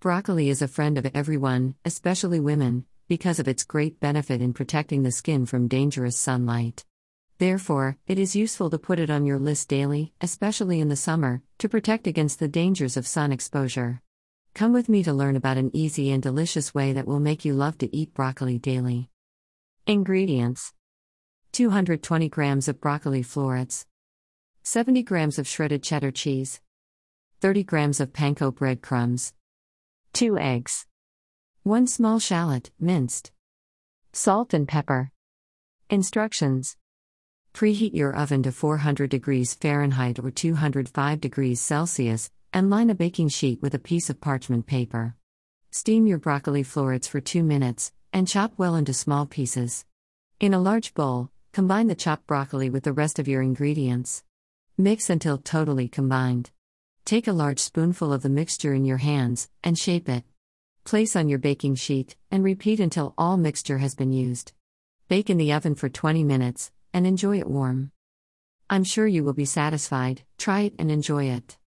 Broccoli is a friend of everyone, especially women, because of its great benefit in protecting the skin from dangerous sunlight. Therefore, it is useful to put it on your list daily, especially in the summer, to protect against the dangers of sun exposure. Come with me to learn about an easy and delicious way that will make you love to eat broccoli daily. Ingredients 220 grams of broccoli florets, 70 grams of shredded cheddar cheese, 30 grams of panko breadcrumbs. 2 eggs. 1 small shallot, minced. Salt and pepper. Instructions Preheat your oven to 400 degrees Fahrenheit or 205 degrees Celsius, and line a baking sheet with a piece of parchment paper. Steam your broccoli florets for 2 minutes, and chop well into small pieces. In a large bowl, combine the chopped broccoli with the rest of your ingredients. Mix until totally combined. Take a large spoonful of the mixture in your hands and shape it. Place on your baking sheet and repeat until all mixture has been used. Bake in the oven for 20 minutes and enjoy it warm. I'm sure you will be satisfied, try it and enjoy it.